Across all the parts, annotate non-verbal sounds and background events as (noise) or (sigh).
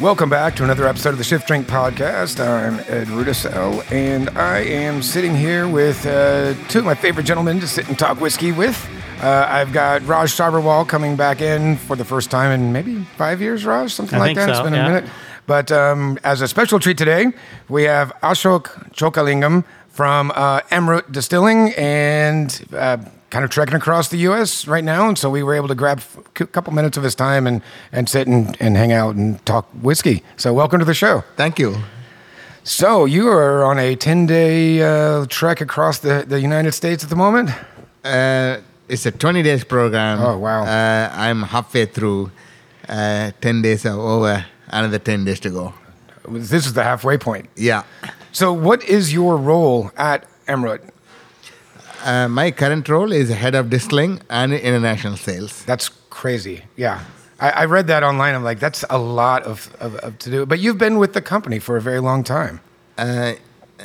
Welcome back to another episode of the Shift Drink Podcast. I'm Ed Rudisell, and I am sitting here with uh, two of my favorite gentlemen to sit and talk whiskey with. Uh, I've got Raj Sabharwal coming back in for the first time in maybe five years, Raj, something I like that. it's been yeah. a minute. But um, as a special treat today, we have Ashok Chokalingam from uh, Amrut Distilling and uh, kind of trekking across the U.S. right now. And so we were able to grab a couple minutes of his time and, and sit and, and hang out and talk whiskey. So welcome to the show. Thank you. So you are on a 10-day uh, trek across the, the United States at the moment? Uh, it's a 20 days program. Oh, wow. Uh, I'm halfway through. Uh, 10 days are over. Another 10 days to go. This is the halfway point. Yeah. So what is your role at Amrut? Uh, my current role is head of distilling and international sales. That's crazy. Yeah. I, I read that online. I'm like, that's a lot of, of, of to do. But you've been with the company for a very long time. Uh,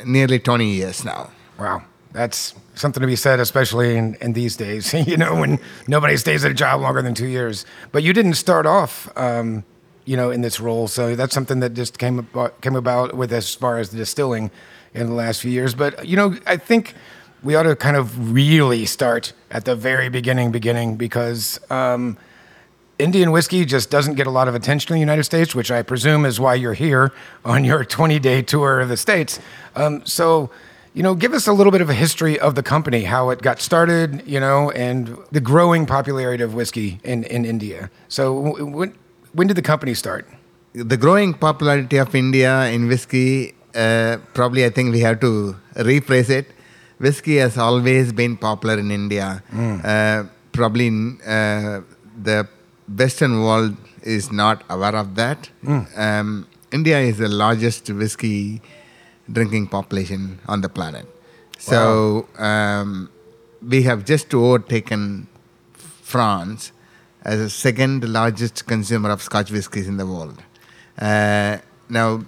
nearly 20 years now. Wow. That's something to be said, especially in, in these days, (laughs) you know, when nobody stays at a job longer than two years. But you didn't start off, um, you know, in this role. So that's something that just came about, came about with as far as the distilling in the last few years. But, you know, I think we ought to kind of really start at the very beginning, beginning, because um, Indian whiskey just doesn't get a lot of attention in the United States, which I presume is why you're here on your (laughs) 20 day tour of the States. Um, so, you know, give us a little bit of a history of the company, how it got started, you know, and the growing popularity of whiskey in, in India. So, when, when did the company start? The growing popularity of India in whiskey, uh, probably I think we have to rephrase it. Whiskey has always been popular in India. Uh, probably uh, the Western world is not aware of that. Um, India is the largest whiskey drinking population on the planet. So um, we have just overtaken France as the second largest consumer of Scotch whiskies in the world. Uh, now,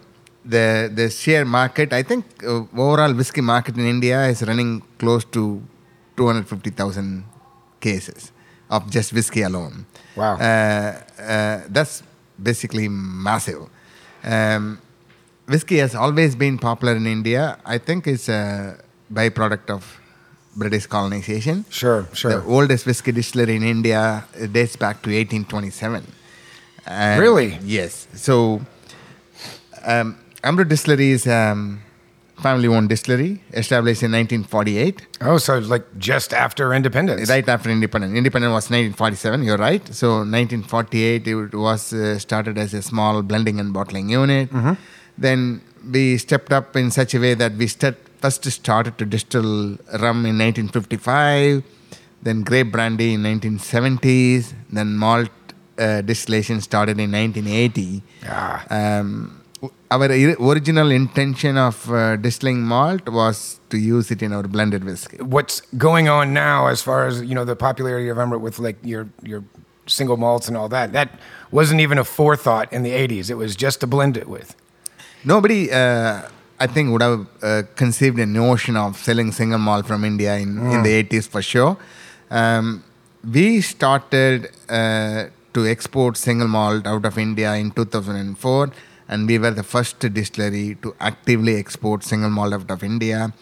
the the share market, I think, uh, overall whiskey market in India is running close to 250,000 cases of just whiskey alone. Wow. Uh, uh, that's basically massive. Um, whiskey has always been popular in India. I think it's a byproduct of British colonization. Sure, sure. The oldest whiskey distillery in India dates back to 1827. And- Really? Yes. So, um, Amrut Distillery is um, family-owned distillery established in 1948, Oh, so like just after independence. right after independence. Independence was 1947. You're right. So, 1948 it was uh, started as a small blending and bottling unit. Then we stepped up in such a way that we st- first started to distill rum in 1955, then grape brandy in 1970s, then malt uh, distillation started in 1980. Ah. Um, our original intention of uh, distilling malt was to use it in our blended whiskey. What's going on now as far as, you know, the popularity of Amrut with like your, your single malts and all that, that wasn't even a forethought in the 80s. It was just to blend it with. Nobody, uh, I think, would have uh, conceived a notion of selling single malt from India in, in the 80s for sure. Um, we started uh, to export single malt out of India in 2004, and we were the first distillery to actively export single malt out of India.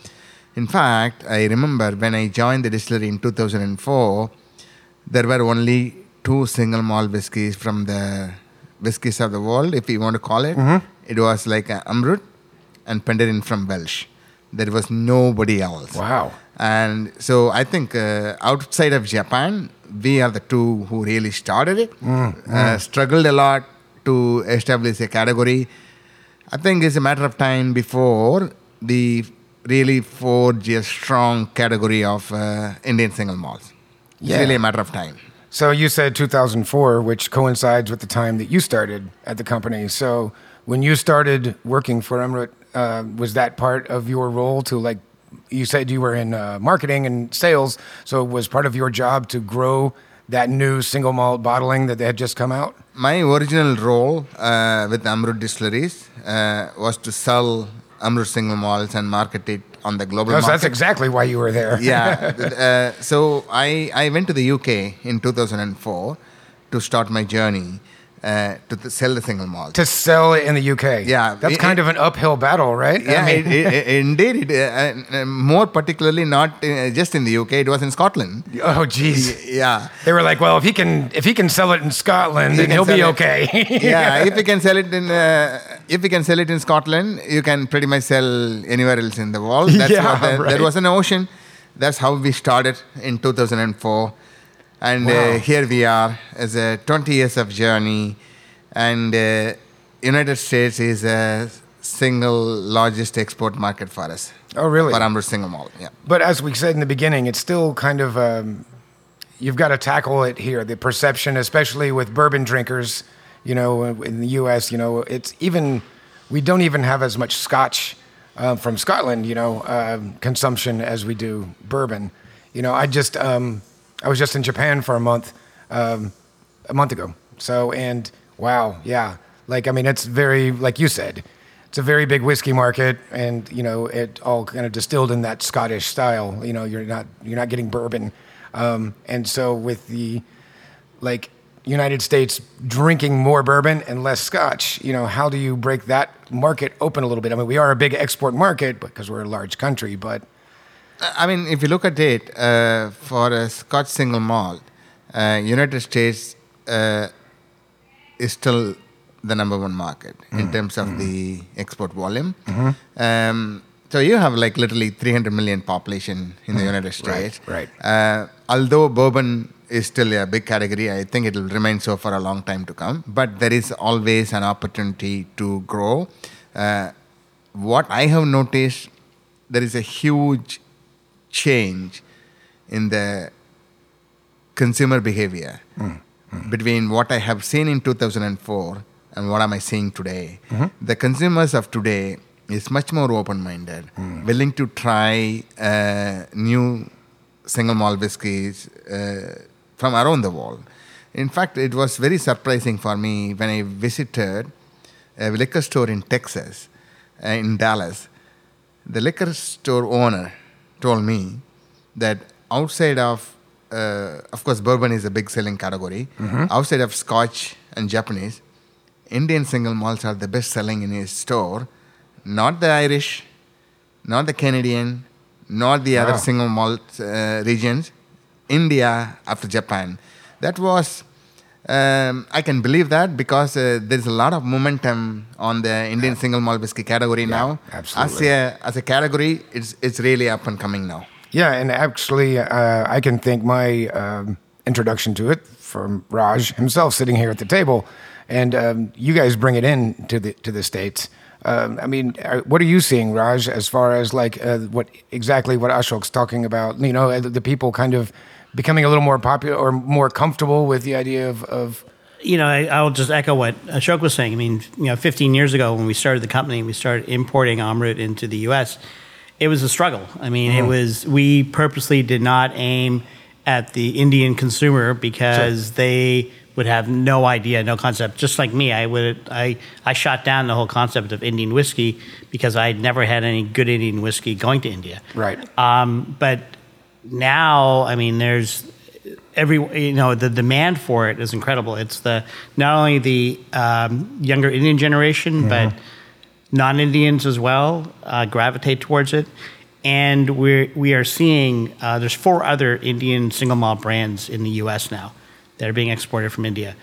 In fact, I remember when I joined the distillery in 2004, there were only two single malt whiskies from the whiskies of the world, if you want to call it. It was like Amrut and Penderyn from Welsh. There was nobody else. Wow. And so I think uh, outside of Japan, we are the two who really started it. Uh, struggled a lot to establish a category. I think it's a matter of time before the really forge a strong category of uh, Indian single malts. It's Yeah. really a matter of time. So you said 2004, which coincides with the time that you started at the company. So when you started working for Amrut, uh, was that part of your role to like? You said you were in uh, marketing and sales, so it was part of your job to grow that new single malt bottling that they had just come out? My original role uh, with Amrut Distilleries uh, was to sell Amrut single malts and market it on the global Because market. that's exactly why you were there. (laughs) yeah. uh, so I, I went to the UK in 2004 to start my journey. Uh, to th- sell the single malt. To sell it in the UK. Yeah, That's it- kind it- of an uphill battle, right? I yeah, mean- it, indeed. It, uh, more particularly, not uh, just in the UK. It was in Scotland. oh, geez. Yeah. They were like, well, if he can, if he can sell it in Scotland, He then he'll be okay. (laughs) yeah, if you can sell it in, uh, if you can sell it in Scotland, you can pretty much sell anywhere else in the world. That's (laughs) Yeah, the, right. There was an ocean. That's how we started in 2004, and Wow. uh, here we are as a 20 years of journey, and uh, United States is a single largest export market for us. Oh, really? For Amrut single malt, yeah. But as we said in the beginning, it's still kind of um, you've got to tackle it here. The perception, especially with bourbon drinkers, you know, in the U.S., you know, it's even we don't even have as much Scotch uh, from Scotland, you know, um consumption as we do bourbon. You know, I just um, I was just in Japan for a month um, a month ago. So and wow, yeah, like I mean, it's very like you said. It's a very big whiskey market, and you know it all kind of distilled in that Scottish style. You know, you're not you're not getting bourbon, um, and so with the like United States drinking more bourbon and less Scotch, you know, how do you break that market open a little bit? I mean, we are a big export market because we're a large country, but I mean, if you look at it, uh, for a Scotch single malt, uh, United States uh, is still the number one market Mm. in terms of the export volume. Mm-hmm. Um, so you have like literally 300 million population in the United Mm. Right, States. right. Uh, although bourbon is still a big category, I think it will remain so for a long time to come. But there is always an opportunity to grow. Uh, what I have noticed, there is a huge change in the consumer behavior between what I have seen in 2004 and what am I seeing today. The consumers of today is much more open-minded, willing to try uh, new single malt whiskies uh, from around the world. In fact, it was very surprising for me when I visited a liquor store in Texas, uh, in Dallas. The liquor store owner told me that outside of, uh, of course, bourbon is a big selling category. Outside of Scotch and Japanese, Indian single malts are the best selling in his store. Not the Irish, not the Canadian, not the other Wow. single malt uh, regions. India after Japan. That was. Um, I can believe that because uh, there's a lot of momentum on the Indian single malt whiskey category now. absolutely. As a as a category, it's it's really up and coming now. Yeah, and actually, uh, I can thank my um, introduction to it from Raj himself, sitting here at the table, and um, you guys bring it in to the to the states. Um, I mean, uh, what are you seeing, Raj, as far as like uh, what exactly what Ashok's talking about? You know, uh, the people kind of becoming a little more popular or more comfortable with the idea of, of you know, I, I'll just echo what Ashok was saying. I mean, you know, 15 years ago when we started the company, we started importing Amrut into the U.S. It was a struggle. I mean, it was we purposely did not aim at the Indian consumer because they would have no idea, no concept. Just like me, I would I I shot down the whole concept of Indian whiskey because I had never had any good Indian whiskey going to India. Right. Um, but now, I mean, there's every you know the demand for it is incredible. It's the not only the um, younger Indian generation, but non-Indians as well uh, gravitate towards it. And we're we are seeing uh, there's four other Indian single malt brands in the U.S. now that are being exported from India,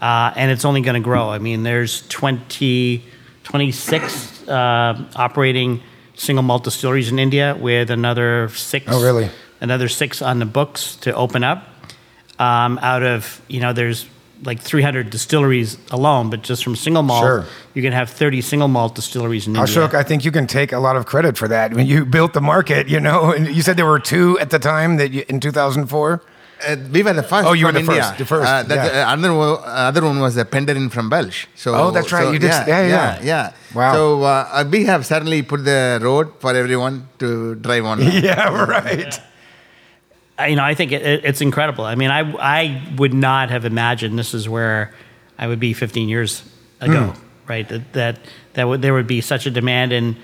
uh, and it's only going to grow. I mean, there's 20, 26 uh, operating single malt distilleries in India, with another six Oh, really? Another six on the books to open up. Um, out of you know, there's like 300 distilleries alone, but just from single malt, Sure. you can have 30 single malt distilleries in India. Ashok, I think you can take a lot of credit for that. When you built the market, you know, and you said there were two at the time that you, in 2004. Uh, we were the first. Oh, you were from the India. first, the first, Uh, that, yeah. uh, another, one, other one was a Penderyn from Belch. So, Oh, that's right, so, you did- Yeah, yeah, yeah, yeah. yeah. Wow. So uh, uh, we have certainly put the road for everyone to drive on. (laughs) Yeah, right. You know, I think it, it, it's incredible. I mean, I I would not have imagined this is where I would be 15 years ago, Hmm. right? That that that would, there would be such a demand, and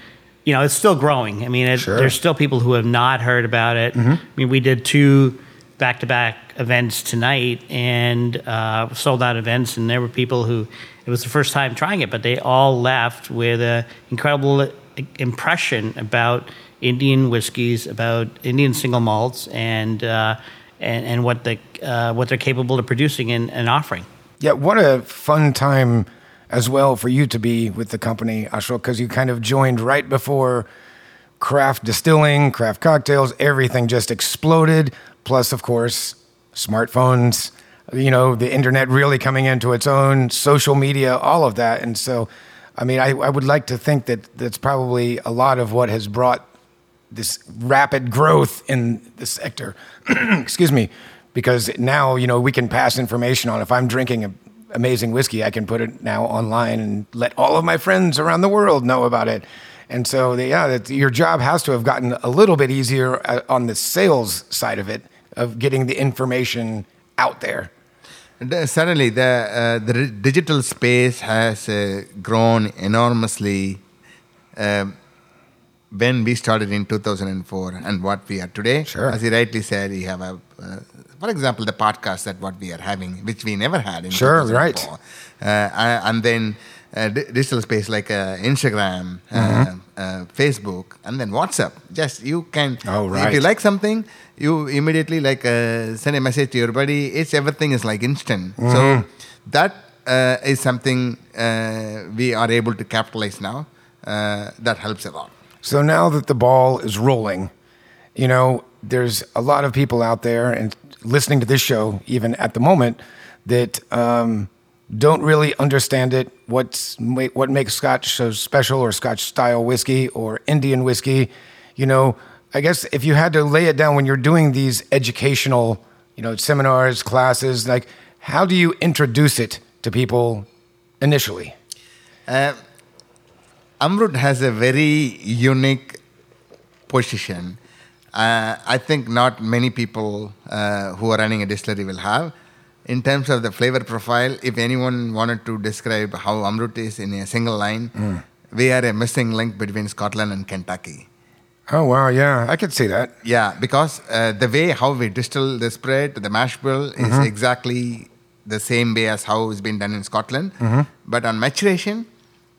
you know, it's still growing. I mean, it, Sure. Mm-hmm. there's still people who have not heard about it. I mean, we did two back to back events tonight and uh, sold out events, and there were people who it was the first time trying it, but they all left with an incredible impression about Indian whiskeys, about Indian single malts, and uh, and, and what the uh, what they're capable of producing and, and offering. Yeah, what a fun time as well for you to be with the company, Ashok, because you kind of joined right before craft distilling, craft cocktails, everything just exploded. Plus, of course, smartphones, you know, the internet really coming into its own, social media, all of that. And so, I mean, I, I would like to think that that's probably a lot of what has brought this rapid growth in the sector. (clears throat) Excuse me, because now you know we can pass information on. If I'm drinking a amazing whiskey, I can put it now online and let all of my friends around the world know about it. And so, yeah, your job has to have gotten a little bit easier uh, on the sales side of it, of getting the information out there. Certainly, the uh, the digital space has uh, grown enormously. Um, when we started in 2004 and what we are today, sure. as you rightly said, we have a uh, for example, the podcast that what we are having, which we never had in sure, right, uh, and then uh, digital space like uh, Instagram, uh, mm-hmm. Uh, Facebook, and then WhatsApp. Just you can, oh, right. if you like something, you immediately like uh, send a message to your buddy. It's everything is like instant. Mm-hmm. So that is something we are able to capitalize now. that helps a lot. So now that the ball is rolling, you know, there's a lot of people out there and listening to this show, even at the moment, that um, don't really understand it. What's what makes Scotch so special, or Scotch style whiskey, or Indian whiskey? You know, I guess if you had to lay it down when you're doing these educational, you know, seminars, classes, like how do you introduce it to people initially? Uh, Amrut has a very unique position uh, I think not many people uh, who are running a distillery will have. In terms of the flavor profile, if anyone wanted to describe how Amrut is in a single line, mm. we are a missing link between Scotland and Kentucky. Oh wow, yeah, I could see that. Yeah, because uh, the way how we distill the spread, the mash bill, is mm-hmm. exactly the same way as how it's been done in Scotland. Mm-hmm. But on maturation,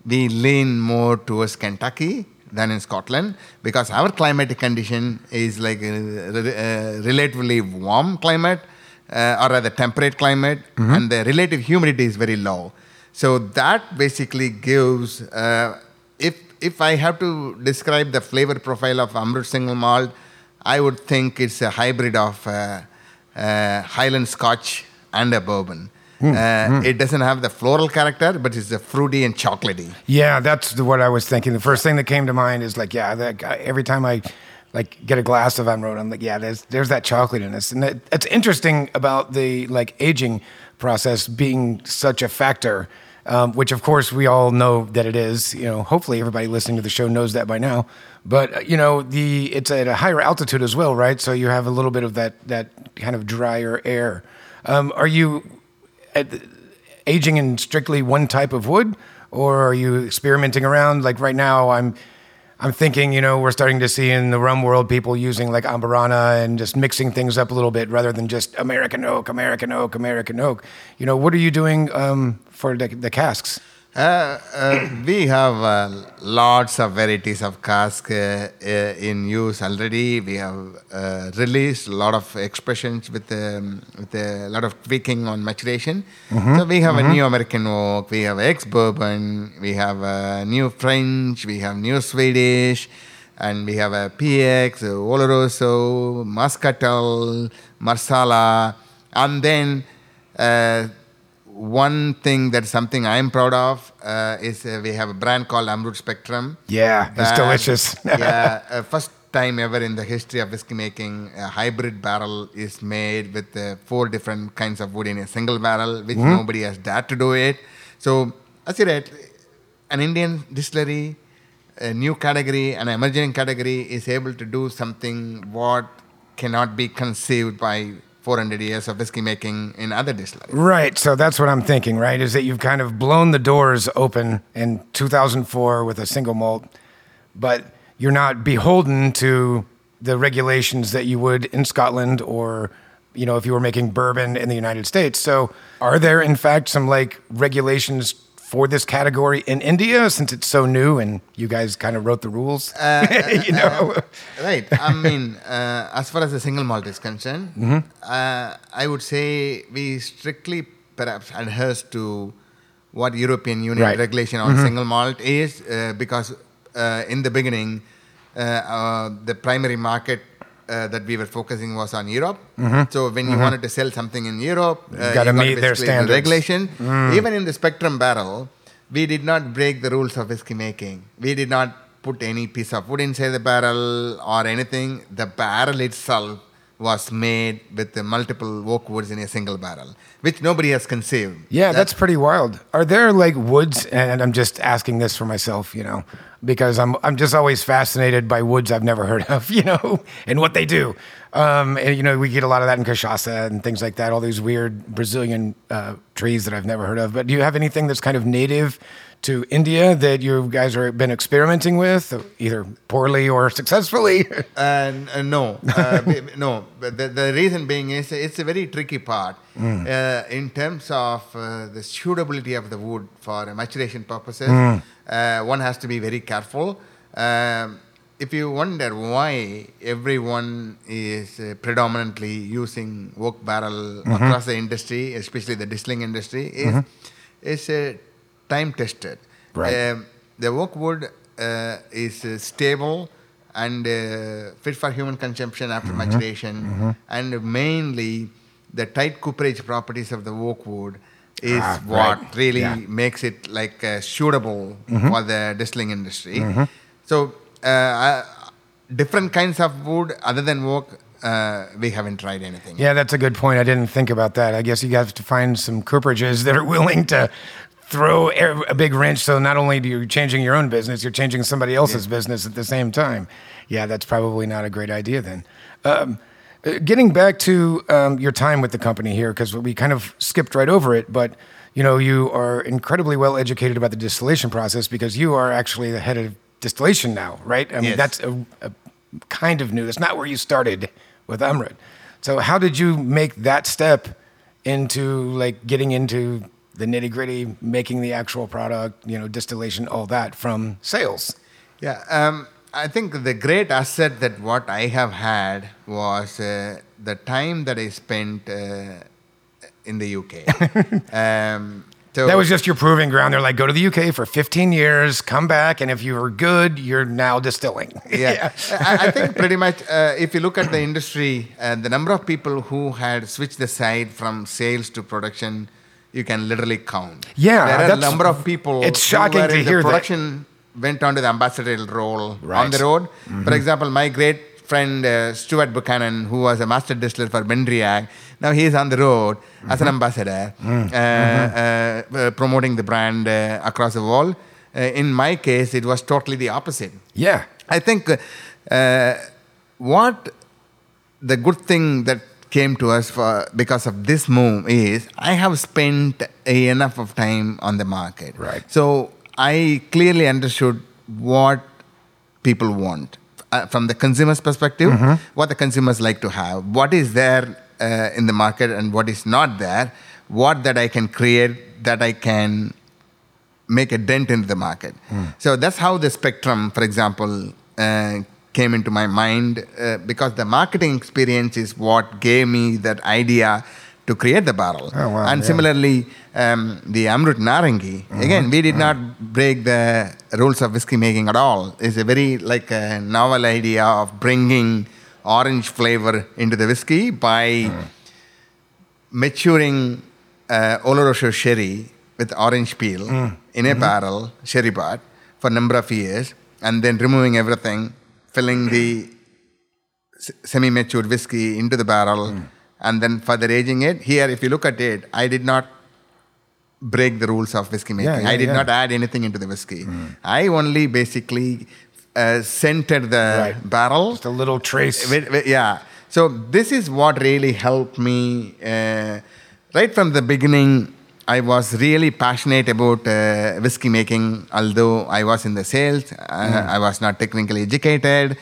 we lean more towards Kentucky than in Scotland because our climatic condition is like a, a relatively warm climate uh, or rather temperate climate mm-hmm. and the relative humidity is very low. So that basically gives, uh, if, if I have to describe the flavor profile of Amrut single malt, I would think it's a hybrid of uh, uh Highland Scotch and a bourbon. Mm, uh, mm. It doesn't have the floral character, but it's a fruity and chocolatey. Yeah, that's what I was thinking. The first thing that came to mind is like, yeah, that guy, every time I like get a glass of Amrut, I'm like, yeah, there's there's that chocolatiness, and that, that's interesting about the like aging process being such a factor. Um, which of course we all know that it is. You know, hopefully everybody listening to the show knows that by now. But uh, you know, the it's at a higher altitude as well, right? So you have a little bit of that that kind of drier air. Um, are you aging in strictly one type of wood, or are you experimenting around? Like right now, I'm I'm thinking, you know, we're starting to see in the rum world people using like amburana and just mixing things up a little bit rather than just American oak, American oak, American oak. You know, what are you doing um, for the, the casks? Uh, uh, we have uh, lots of varieties of cask uh, uh, in use already. We have uh, released a lot of expressions with, um, with a lot of tweaking on maturation. Mm-hmm. So we have mm-hmm. a new American oak, we have ex bourbon, we have a new French, we have new Swedish, and we have a PX, Oloroso, Muscatel, Marsala, and then one thing that's something I'm proud of uh, is uh, we have a brand called Amrut Spectrum. Yeah, it's delicious. (laughs) yeah, (laughs) uh, first time ever in the history of whiskey making, a hybrid barrel is made with uh, four different kinds of wood in a single barrel, which mm-hmm. nobody has dared to do it. So, as you read, an Indian distillery, a new category, an emerging category is able to do something what cannot be conceived by 400 years of whiskey making in other distilleries. Right. So that's what I'm thinking, right? Is that you've kind of blown the doors open in 2004 with a single malt, but you're not beholden to the regulations that you would in Scotland or you know, if you were making bourbon in the United States. So, are there in fact some like regulations for this category in India since it's so new and you guys kind of wrote the rules? (laughs) you know, Right. I mean, uh, as far as the single malt is concerned, uh, I would say we strictly perhaps adheres to what European Union Right. regulation on single malt is, uh, because uh, in the beginning, uh, uh, the primary market. Uh, that we were focusing was on Europe. So when you wanted to sell something in Europe, uh, gotta meet their standards. regulation. Even in the Spectrum barrel, we did not break the rules of whiskey making. We did not put any piece of wood inside the barrel or anything. The barrel itself was made with the multiple oak woods in a single barrel, which nobody has conceived. Yeah, that's pretty wild. Are there like woods? And I'm just asking this for myself, you know, because I'm I'm just always fascinated by woods I've never heard (laughs) of, you know, and what they do. Um, and you know, we get a lot of that in cachaça and things like that. All these weird Brazilian uh, trees that I've never heard of. But do you have anything that's kind of native to India that you guys are been experimenting with, either poorly or successfully? (laughs) Uh, uh, no, uh, no. But the, the reason being is it's a very tricky part uh, in terms of uh, the suitability of the wood for maturation purposes. Uh, one has to be very careful. Um, if you wonder why everyone is uh, predominantly using oak barrel across the industry, especially the distilling industry, is is uh, time tested. Right. Um, the oak wood uh, is uh, stable and uh, fit for human consumption after Mm-hmm. maturation, and mainly the tight cooperage properties of the oak wood is Ah, what right. really Yeah. Mm-hmm. makes it like uh, suitable for the distilling industry. So, uh, uh, different kinds of wood other than oak, uh, we haven't tried anything. Yeah, that's a good point. I didn't think about that. I guess you have to find some cooperages that are willing to throw a big wrench. So not only do you changing your own business, you're changing somebody else's business at the same time. Yeah, that's probably not a great idea then. Um, uh, getting back to um, your time with the company here, because we kind of skipped right over it, but you know you are incredibly well educated about the distillation process because you are actually the head of distillation now, right? I mean, Yes. that's a, a kind of new. That's not where you started with Amrut. So how did you make that step into like getting into the nitty gritty, making the actual product, you know, distillation, all that from sales? Yeah, um, I think the great asset that what I have had was uh, the time that I spent uh, in the UK. (laughs) um, so That was just your proving ground. They're like, go to the UK for 15 years, come back, and if you were good, you're now distilling. (laughs) yeah, I, I think pretty much uh, if you look at the industry, uh, the number of people who had switched the side from sales to production, you can literally count. Yeah, there are a number of people. it's shocking to in the hear that. production went on to the ambassadorial role on the road. For example, my great friend uh, Stewart Buchanan, who was a master distiller for Benriach, now he is on the road as an ambassador, uh, uh, uh, promoting the brand uh, across the world. Uh, in my case, it was totally the opposite. yeah. I think uh, what the good thing that came to us for because of this move is I have spent enough of time on the market. Right. So I clearly understood what people want uh, from the consumer's perspective, what the consumers like to have, what is there uh, in the market and what is not there, what that I can create that I can make a dent in the market. So that's how the spectrum, for example, uh, came into my mind uh, because the marketing experience is what gave me that idea to create the barrel. Oh, wow, and yeah. similarly, um, the Amrut Narangi, again, we did not break the rules of whiskey making at all. It's a very like a novel idea of bringing orange flavor into the whiskey by maturing uh, Oloroso sherry with orange peel in a barrel, sherry pot, for a number of years, and then removing everything, filling the semi-matured whiskey into the barrel, and then further aging it. Here, if you look at it, I did not break the rules of whiskey making. yeah, I did yeah. not add anything into the whiskey. I only basically uh, scented the Right. barrel. Just a little trace. Wait, wait, yeah. So this is what really helped me. Uh, right from the beginning, I was really passionate about uh, whiskey making. Although I was in the sales, uh, I was not technically educated,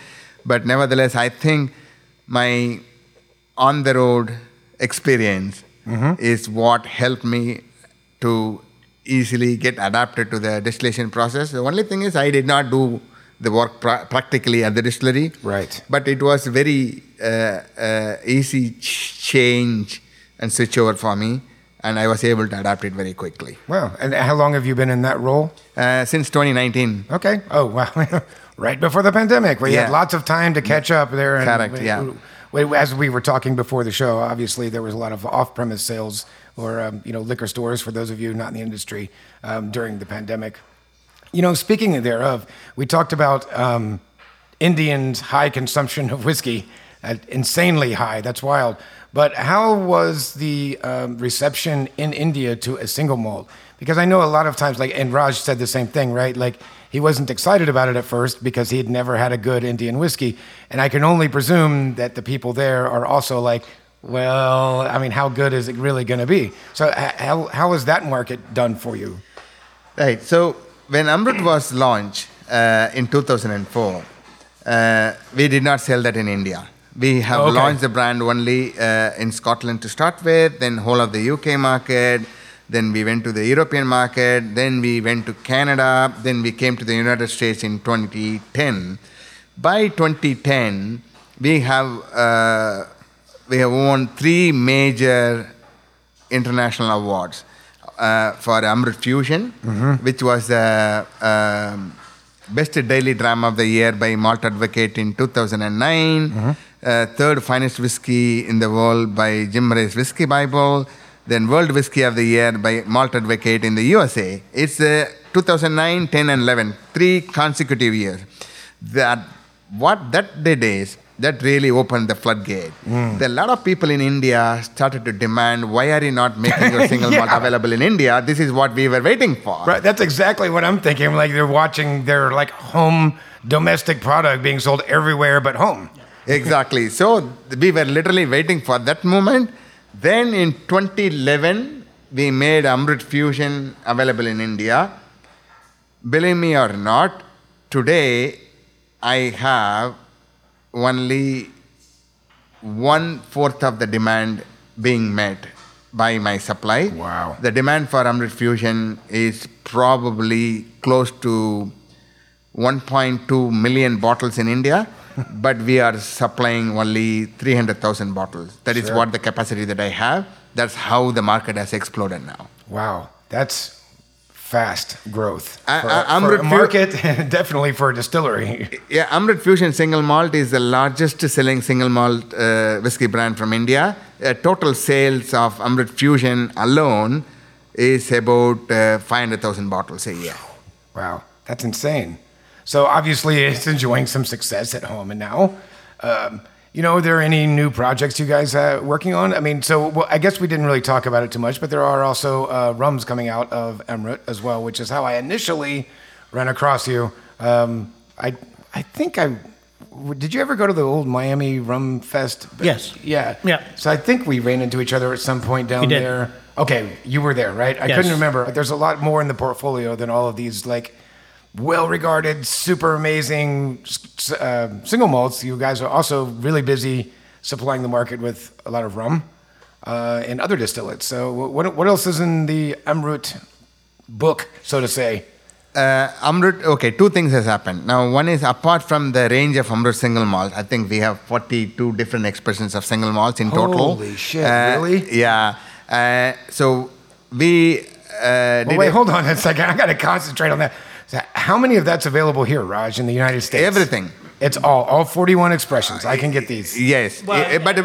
but nevertheless, I think my on the road experience is what helped me to easily get adapted to the distillation process. The only thing is, I did not do the work pra- practically at the distillery. Right. But it was very uh, uh, easy ch- change and switch over for me, and I was able to adapt it very quickly. Wow. And how long have you been in that role? Uh, since 2019. Okay. Oh, wow. (laughs) right before the pandemic, we had Yeah. lots of time to catch up there. And Correct, yeah. As we were talking before the show, obviously there was a lot of off-premise sales or um, you know liquor stores for those of you not in the industry um, during the pandemic. You know, speaking thereof, we talked about um, Indians' high consumption of whiskey, uh, insanely high. That's wild. But how was the um, reception in India to a single malt? Because I know a lot of times, like, and Raj said the same thing, right? Like, he wasn't excited about it at first because he had never had a good Indian whiskey. And I can only presume that the people there are also like, well, I mean, how good is it really going to be? So, how, how was that market done for you? Right. So when Amrut was launched uh, in 2004, uh, we did not sell that in India. We have Okay. launched the brand only uh, in Scotland to start with, then whole of the UK market, then we went to the European market, then we went to Canada, then we came to the United States in 2010. By 2010, we have uh, we have won three major international awards uh, for Amrut Fusion, which was the um, best daily drama of the year by Malt Advocate in 2009, uh, third finest whiskey in the world by Jim Murray's Whiskey Bible, then World Whiskey of the Year by Malt Advocate in the USA. It's uh, 2009, 10, and 11, three consecutive years. That what that did is that really opened the floodgate. Hmm. There, a lot of people in India started to demand, why are you not making your (laughs) single malt available in India? This is what we were waiting for. Right, that's exactly what I'm thinking. Like they're watching their like home domestic product being sold everywhere but home. (laughs) Exactly. So we were literally waiting for that moment. Then in 2011, we made Amrut Fusion available in India. Believe me or not, today I have only one fourth of the demand being met by my supply. Wow. The demand for Amrut Fusion is probably close to 1.2 million bottles in India, (laughs) but we are supplying only 300,000 bottles. That is Sure. what the capacity that I have. That's how the market has exploded now. Wow, that's fast growth for, I- I'm for market, (laughs) definitely for a distillery. Yeah, Amrut Fusion Single Malt is the largest selling single malt uh, whiskey brand from India. Uh, total sales of Amrut Fusion alone is about uh, 500,000 bottles a year. Wow, that's insane. So obviously, it's enjoying some success at home and now. Um, you know, are there any new projects you guys uh, working on? I mean, so well, I guess we didn't really talk about it too much, but there are also uh, rums coming out of Amrut as well, which is how I initially ran across you. Um, I I think I did. You ever go to the old Miami Rum Fest? Yes. Yeah. Yeah. So I think we ran into each other at some point down there. Okay, you were there, right? I Yes. couldn't remember. There's a lot more in the portfolio than all of these like well-regarded, super amazing uh, single malts. You guys are also really busy supplying the market with a lot of rum uh, and other distillates. So what what else is in the Amrut book, so to say? Uh, Amrut, okay, two things has happened. Now, one is apart from the range of Amrut single malt, I think we have 42 different expressions of single malts in total. Holy shit, Uh, really? Yeah. Uh, so we. Uh, Well, wait, a- hold on a second. I got to concentrate on that. So how many of that's available here, Raj, in the United States? Everything. It's all all 41 expressions. I can get these. Yes, Well, eh, but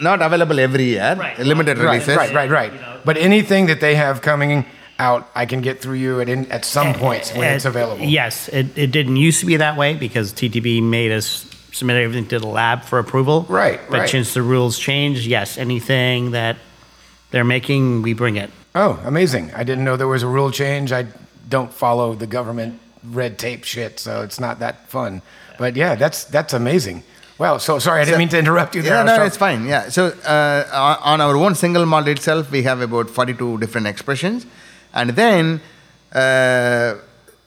not available every year. Right. Limited Right, releases. right, right, right. But anything that they have coming out, I can get through you at in, at some point when it's available. Yes, it, it didn't used to be that way because TTB made us submit everything to the lab for approval. Right, But right. since the rules changed, yes, anything that they're making, we bring it. Oh, amazing. I didn't know there was a rule change. I don't follow the government red tape shit, so it's not that fun. But yeah, that's that's amazing. Wow. So sorry, I didn't So- mean to interrupt you there. Yeah, no, trying- it's fine. Yeah. So uh, on- our own single malt itself, we have about 42 different expressions, and then uh,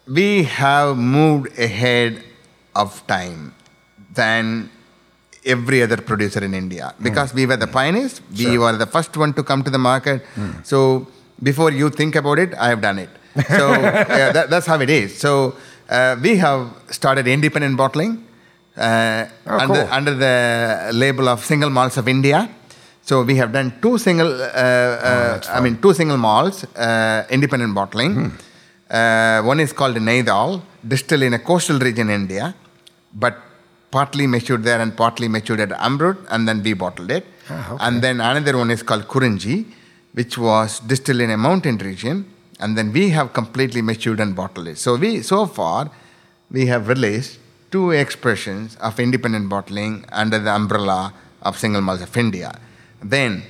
we have moved ahead of time than every other producer in India because we were the pioneers. We were the first one to come to the market. So before you think about it, I have done it. So yeah, that, that's how it is. So uh, we have started independent bottling uh, Oh, under, cool. under the label of Single Malts of India. So we have done two single, uh, uh, I mean, two single malts, uh, independent bottling. Uh, one is called Naidal, distilled in a coastal region in India, but partly matured there and partly matured at Amrut, and then we bottled it. Ah, okay. And then another one is called Kurinji, which was distilled in a mountain region, and then we have completely matured and bottled it. So we, so far, we have released two expressions of independent bottling under the umbrella of Single Malts of India. Then,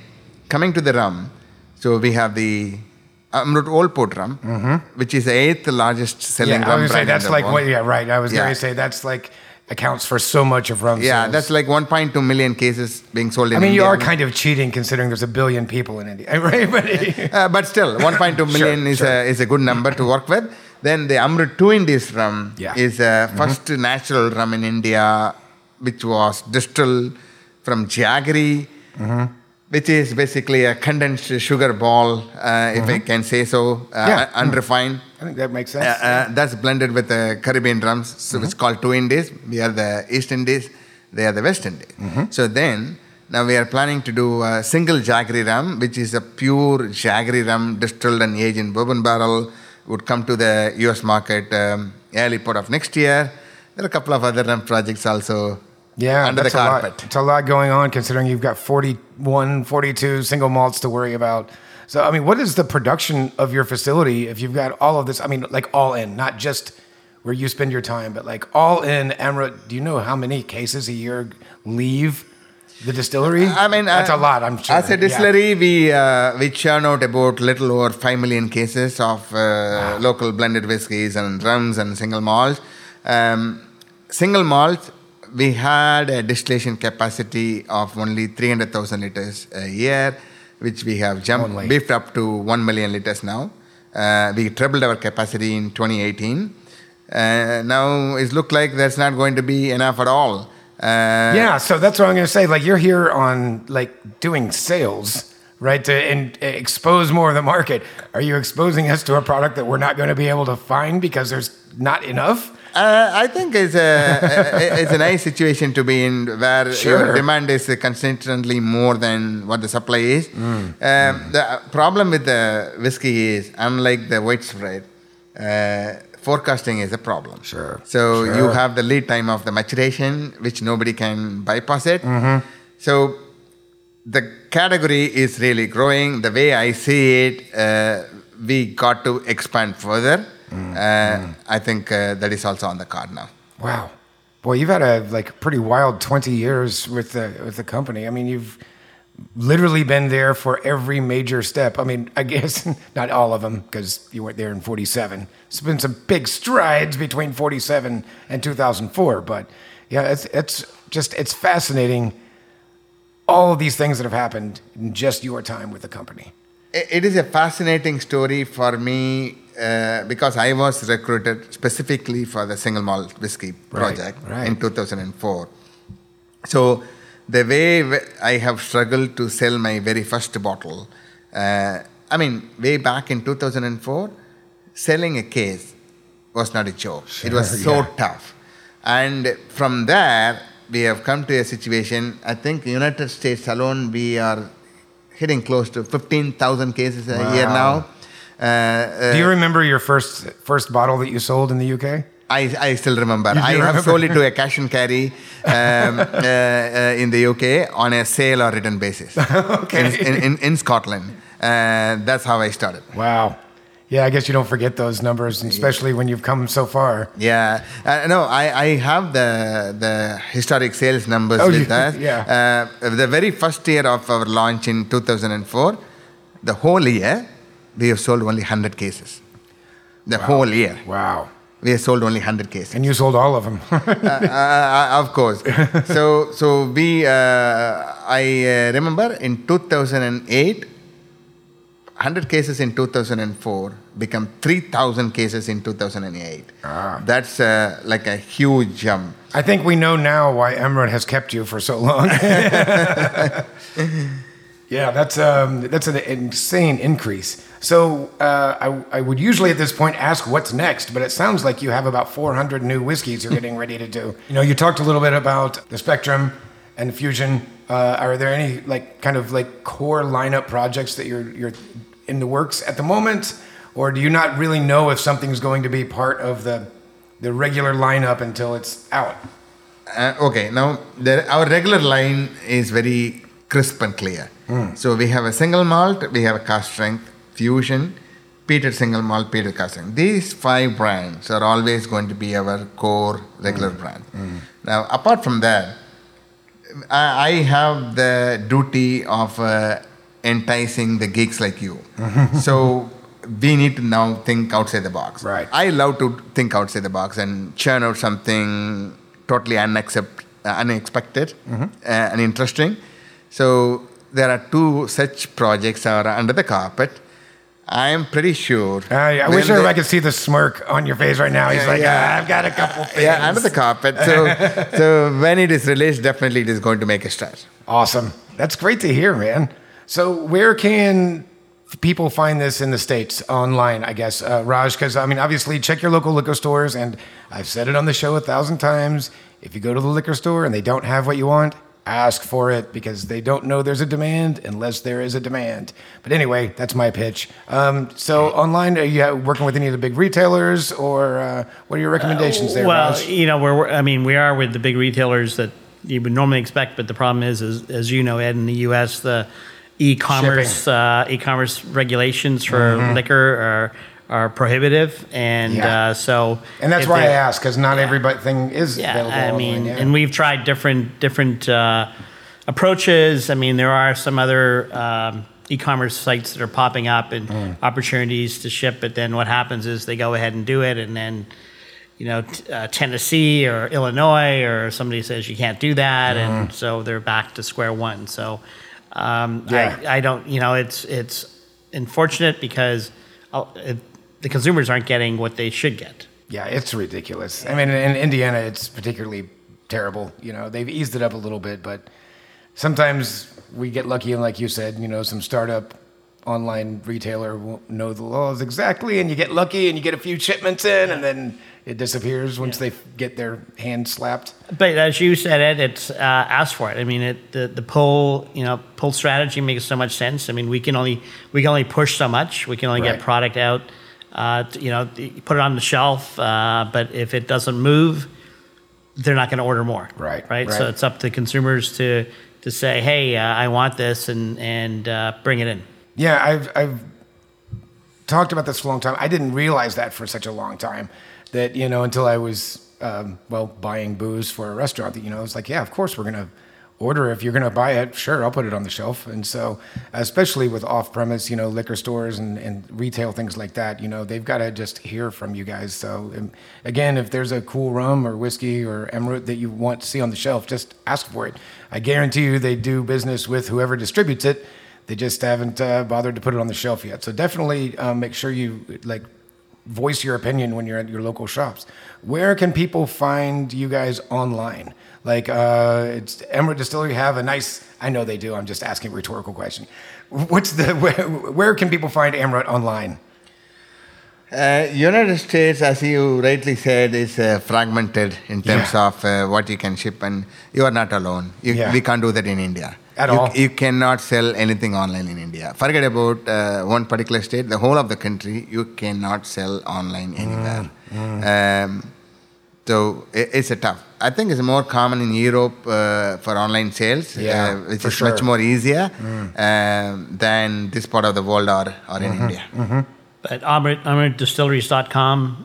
coming to the rum, so we have the Amrut Old Port rum, which is the eighth largest selling Mm-hmm. Yeah, I was gonna say brand that's like what. Yeah, right. I was Yeah. going to say that's like accounts for so much of rum. Yeah, sales. that's like 1.2 million cases being sold in India. I mean, India. you are kind of cheating considering there's a billion people in India, (laughs) right? But (laughs) Uh, but still, (laughs) 1.2 million is, sure. A, is a good number to work with. Then the Amrut 2 Indies rum Yeah. is uh, first natural rum in India, which was distilled from jaggery, which is basically a condensed sugar ball, uh, if I can say so, uh, Yeah. unrefined. I think that makes sense. uh, that's blended with the Caribbean rums, so it's called two Indies. We are the East Indies, they are the West Indies. So then, now we are planning to do a single jaggery rum, which is a pure jaggery rum distilled and aged in bourbon barrel, would come to the US market um, early part of next year. There are a couple of other rum projects also yeah, under the that's a lot. It's a lot going on considering you've got 41, 42 single malts to worry about. So, I mean, what is the production of your facility if you've got all of this? I mean, like all in, not just where you spend your time, but like all in Amrut. Do you know how many cases a year leave the distillery? I mean, that's uh, a lot. I'm sure. As a Yeah. distillery, we uh, we churn out about little over five million cases of uh, local blended whiskies and rums and single malts. Um, single malts, we had a distillation capacity of only 300,000 liters a year, which we have jumped Only. beefed up to 1 million liters now. Uh, we tripled our capacity in 2018. Uh, now it looks like that's not going to be enough at all. Uh, Yeah, so that's what I'm going to say. Like you're here on like doing sales, right? To and expose more of the market. Are you exposing us to a product that we're not going to be able to find because there's not enough? Uh, I think it's a, it's a nice situation to be in where Sure. your demand is consistently more than what the supply is. Um, the problem with the whiskey is, unlike the white spread, uh, forecasting is a problem. Sure, So you have the lead time of the maturation, which nobody can bypass it. So the category is really growing. The way I see it, uh, we got to expand further. Uh, I think uh, that is also on the card now. Wow, boy, you've had a like pretty wild 20 years with the with the company. I mean, you've literally been there for every major step. I mean, I guess (laughs) not all of them because you weren't there in 47. It's been some big strides between 47 and 2004, but yeah, it's it's just it's fascinating all of these things that have happened in just your time with the company. It is a fascinating story for me uh, because I was recruited specifically for the single malt whiskey project right. in 2004. So the way I have struggled to sell my very first bottle, uh, I mean, way back in 2004, selling a case was not a joke. it was so yeah. tough. And from there, we have come to a situation, I think United States alone, we are hitting close to 15,000 cases a year now. Uh, uh, Do you remember your first first bottle that you sold in the UK? I, I still remember. I have remember? sold it to a (laughs) cash and carry um, uh, uh, in the UK on a sale or return basis. (laughs) Okay. In, in, in, Scotland. Uh, that's how I started. Wow. Yeah, I guess you don't forget those numbers, especially when you've come so far. Yeah, uh, no, I, I have the the historic sales numbers Oh, with you- us. yeah. Uh, the very first year of our launch in 2004, the whole year, we have sold only 100 cases. The whole year, Wow. we have sold only 100 cases. And you sold all of them. (laughs) uh, uh, of course. so so we uh, I uh, remember in 2008 100 cases in 2004 become 3,000 cases in 2008. Ah. That's uh, like a huge jump. I think we know now why Amrut has kept you for so long. (laughs) yeah, that's um, that's an insane increase. So uh, I, I would usually at this point ask what's next, but it sounds like you have about 400 new whiskeys you're getting ready to do. (laughs) You know, you talked a little bit about the Spectrum and Fusion. Uh, are there any like kind of like core lineup projects that you're you're in the works at the moment, or do you not really know if something's going to be part of the the regular lineup until it's out? Uh, okay, now the, our regular line is very crisp and clear. So we have a single malt, we have a cask strength, fusion, peated single malt, peated cask strength. These five brands are always going to be our core regular brand. Now, apart from that, I, I have the duty of uh, enticing the geeks like you. (laughs) so we need to now think outside the box. Right. I love to think outside the box and churn out something totally unaccept, uh, unexpected uh, and interesting. So there are two such projects are under the carpet. I am pretty sure. I, I wish they- everybody could see the smirk on your face right now. He's Yeah, like, yeah. "Ah, I've got a couple (laughs) things. Yeah, under the carpet. So, (laughs) so when it is released, definitely it is going to make a start. Awesome. That's great to hear, man. So, where can people find this in the States online, I guess, uh, Raj? Because, I mean, obviously, check your local liquor stores. And I've said it on the show a thousand times. If you go to the liquor store and they don't have what you want, ask for it because they don't know there's a demand unless there is a demand. But anyway, that's my pitch. Um, so, online, are you working with any of the big retailers or uh, what are your recommendations there, well, Raj? you know, we're I mean, we are with the big retailers that you would normally expect, but the problem is, is as you know, Ed, in the U.S., the e-commerce uh, e-commerce regulations for liquor are are prohibitive, and. Yeah. uh, so And that's if why I they- ask because not everything is Yeah, available. I online, mean, yeah. and we've tried different different uh, approaches. I mean, there are some other um, e-commerce sites that are popping up and Mm. opportunities to ship. But then what happens is they go ahead and do it, and then you know t- uh, Tennessee or Illinois or somebody says you can't do that, and so they're back to square one. So um, Mm. Yeah. I, I don't, you know, it's it's unfortunate because uh, it, the consumers aren't getting what they should get. Yeah, it's ridiculous. I mean, in Indiana, it's particularly terrible. You know, they've eased it up a little bit, but sometimes we get lucky, and like you said, you know, some startup online retailer won't know the laws exactly, and you get lucky, and you get a few shipments in, and then it disappears once they get their hand slapped. But as you said, it, it's uh, ask for it. I mean, it, the the pull you know pull strategy makes so much sense. I mean, we can only we can only push so much. We can only Right. get product out. Uh, you know, you put it on the shelf. Uh, but if it doesn't move, they're not going to order more. Right, Right. So it's up to consumers to to say, hey, uh, I want this, and and uh, bring it in. Yeah, I've I've talked about this for a long time. I didn't realize that for such a long time. That you know until I was um, well buying booze for a restaurant. That you know it's like yeah, of course we're gonna order if you're gonna buy it. Sure, I'll put it on the shelf. And so especially with off premise, you know, liquor stores and, and retail things like that, you know, they've got to just hear from you guys. So um, again, if there's a cool rum or whiskey or Amrut that you want to see on the shelf, just ask for it. I guarantee you they do business with whoever distributes it. They just haven't uh, bothered to put it on the shelf yet. So definitely um, make sure you like voice your opinion when you're at your local shops. Where can people find you guys online? Like, uh, it's Amrut Distillery have a nice. I know they do. I'm just asking a rhetorical question. What's the where, where can people find Amrut online? Uh, United States, as you rightly said, is uh, fragmented in terms Yeah. of uh, what you can ship, and you are not alone. You, Yeah. We can't do that in India. At you, all. You cannot sell anything online in India. Forget about uh, one particular state, the whole of the country, you cannot sell online anywhere. Mm, Um, so i- it's a tough. I think it's more common in Europe uh, for online sales, Yeah, uh, which for is much sure. Mm. more easier um, than this part of the world or, or in Mm-hmm. India. But Amrut, AmrutDistilleries.com,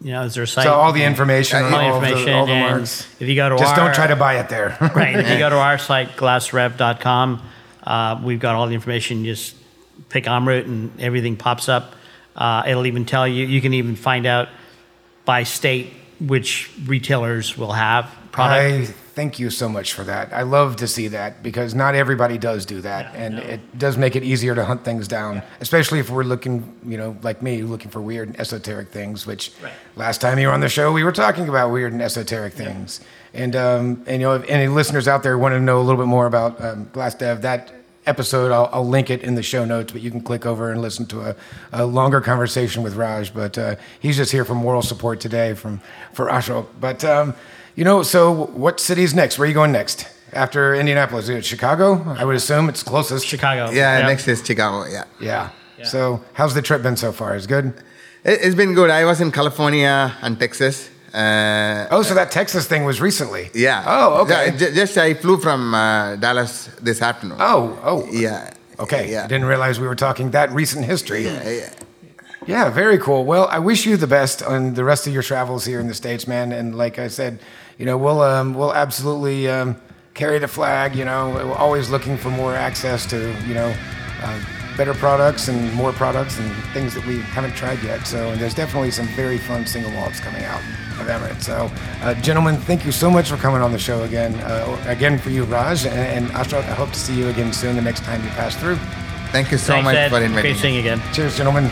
you know, is their site. So all the information, all, all the the- information. all the and marks. if you go to Just our, don't try to buy it there. (laughs) right. If you go to (laughs) our site, glassrev.com, uh, we've got all the information. You just pick Amrut and everything pops up. Uh, it'll even tell you, you can even find out by state which retailers will have I product. Thank you so much for that. I love to see that because not everybody does do that, Yeah, and no. it does make it easier to hunt things down, especially if we're looking, you know, like me, looking for weird and esoteric things. Which Right. last time you were on the show, we were talking about weird and esoteric things. And um, and you know, if any listeners out there want to know a little bit more about um, Glass Rev, that episode I'll, I'll link it in the show notes, but you can click over and listen to a, a longer conversation with Raj. But uh, he's just here for moral support today from for Ashok. But um, you know, so what city's next? Where are you going next? After Indianapolis, Is it Chicago? I would assume it's closest. Chicago. Yeah, Yep. next is Chicago. Yeah. Yeah. Yeah. So how's the trip been so far? Is it good? It, it's been good. I was in California and Texas. Uh, Oh, so that Texas thing was recently. yeah. Oh, okay. Yeah, just I flew from uh, Dallas this afternoon. Oh, oh. Yeah. Okay. Yeah. I didn't realize we were talking that recent history. Yeah, yeah. Yeah, very cool. Well, I wish you the best on the rest of your travels here in the states, man. And like I said, you know, we'll um, we'll absolutely um, carry the flag. You know, we're always looking for more access to you know uh, better products and more products and things that we haven't tried yet. So, and there's definitely some very fun single malts coming out of Amrut. So, uh, gentlemen, thank you so much for coming on the show again. Uh, again for you, Raj, and, and Ashok. I hope to see you again soon. The next time you pass through. Thank you so Thanks, much Ed. for inviting Great me. seeing you again. Cheers, gentlemen.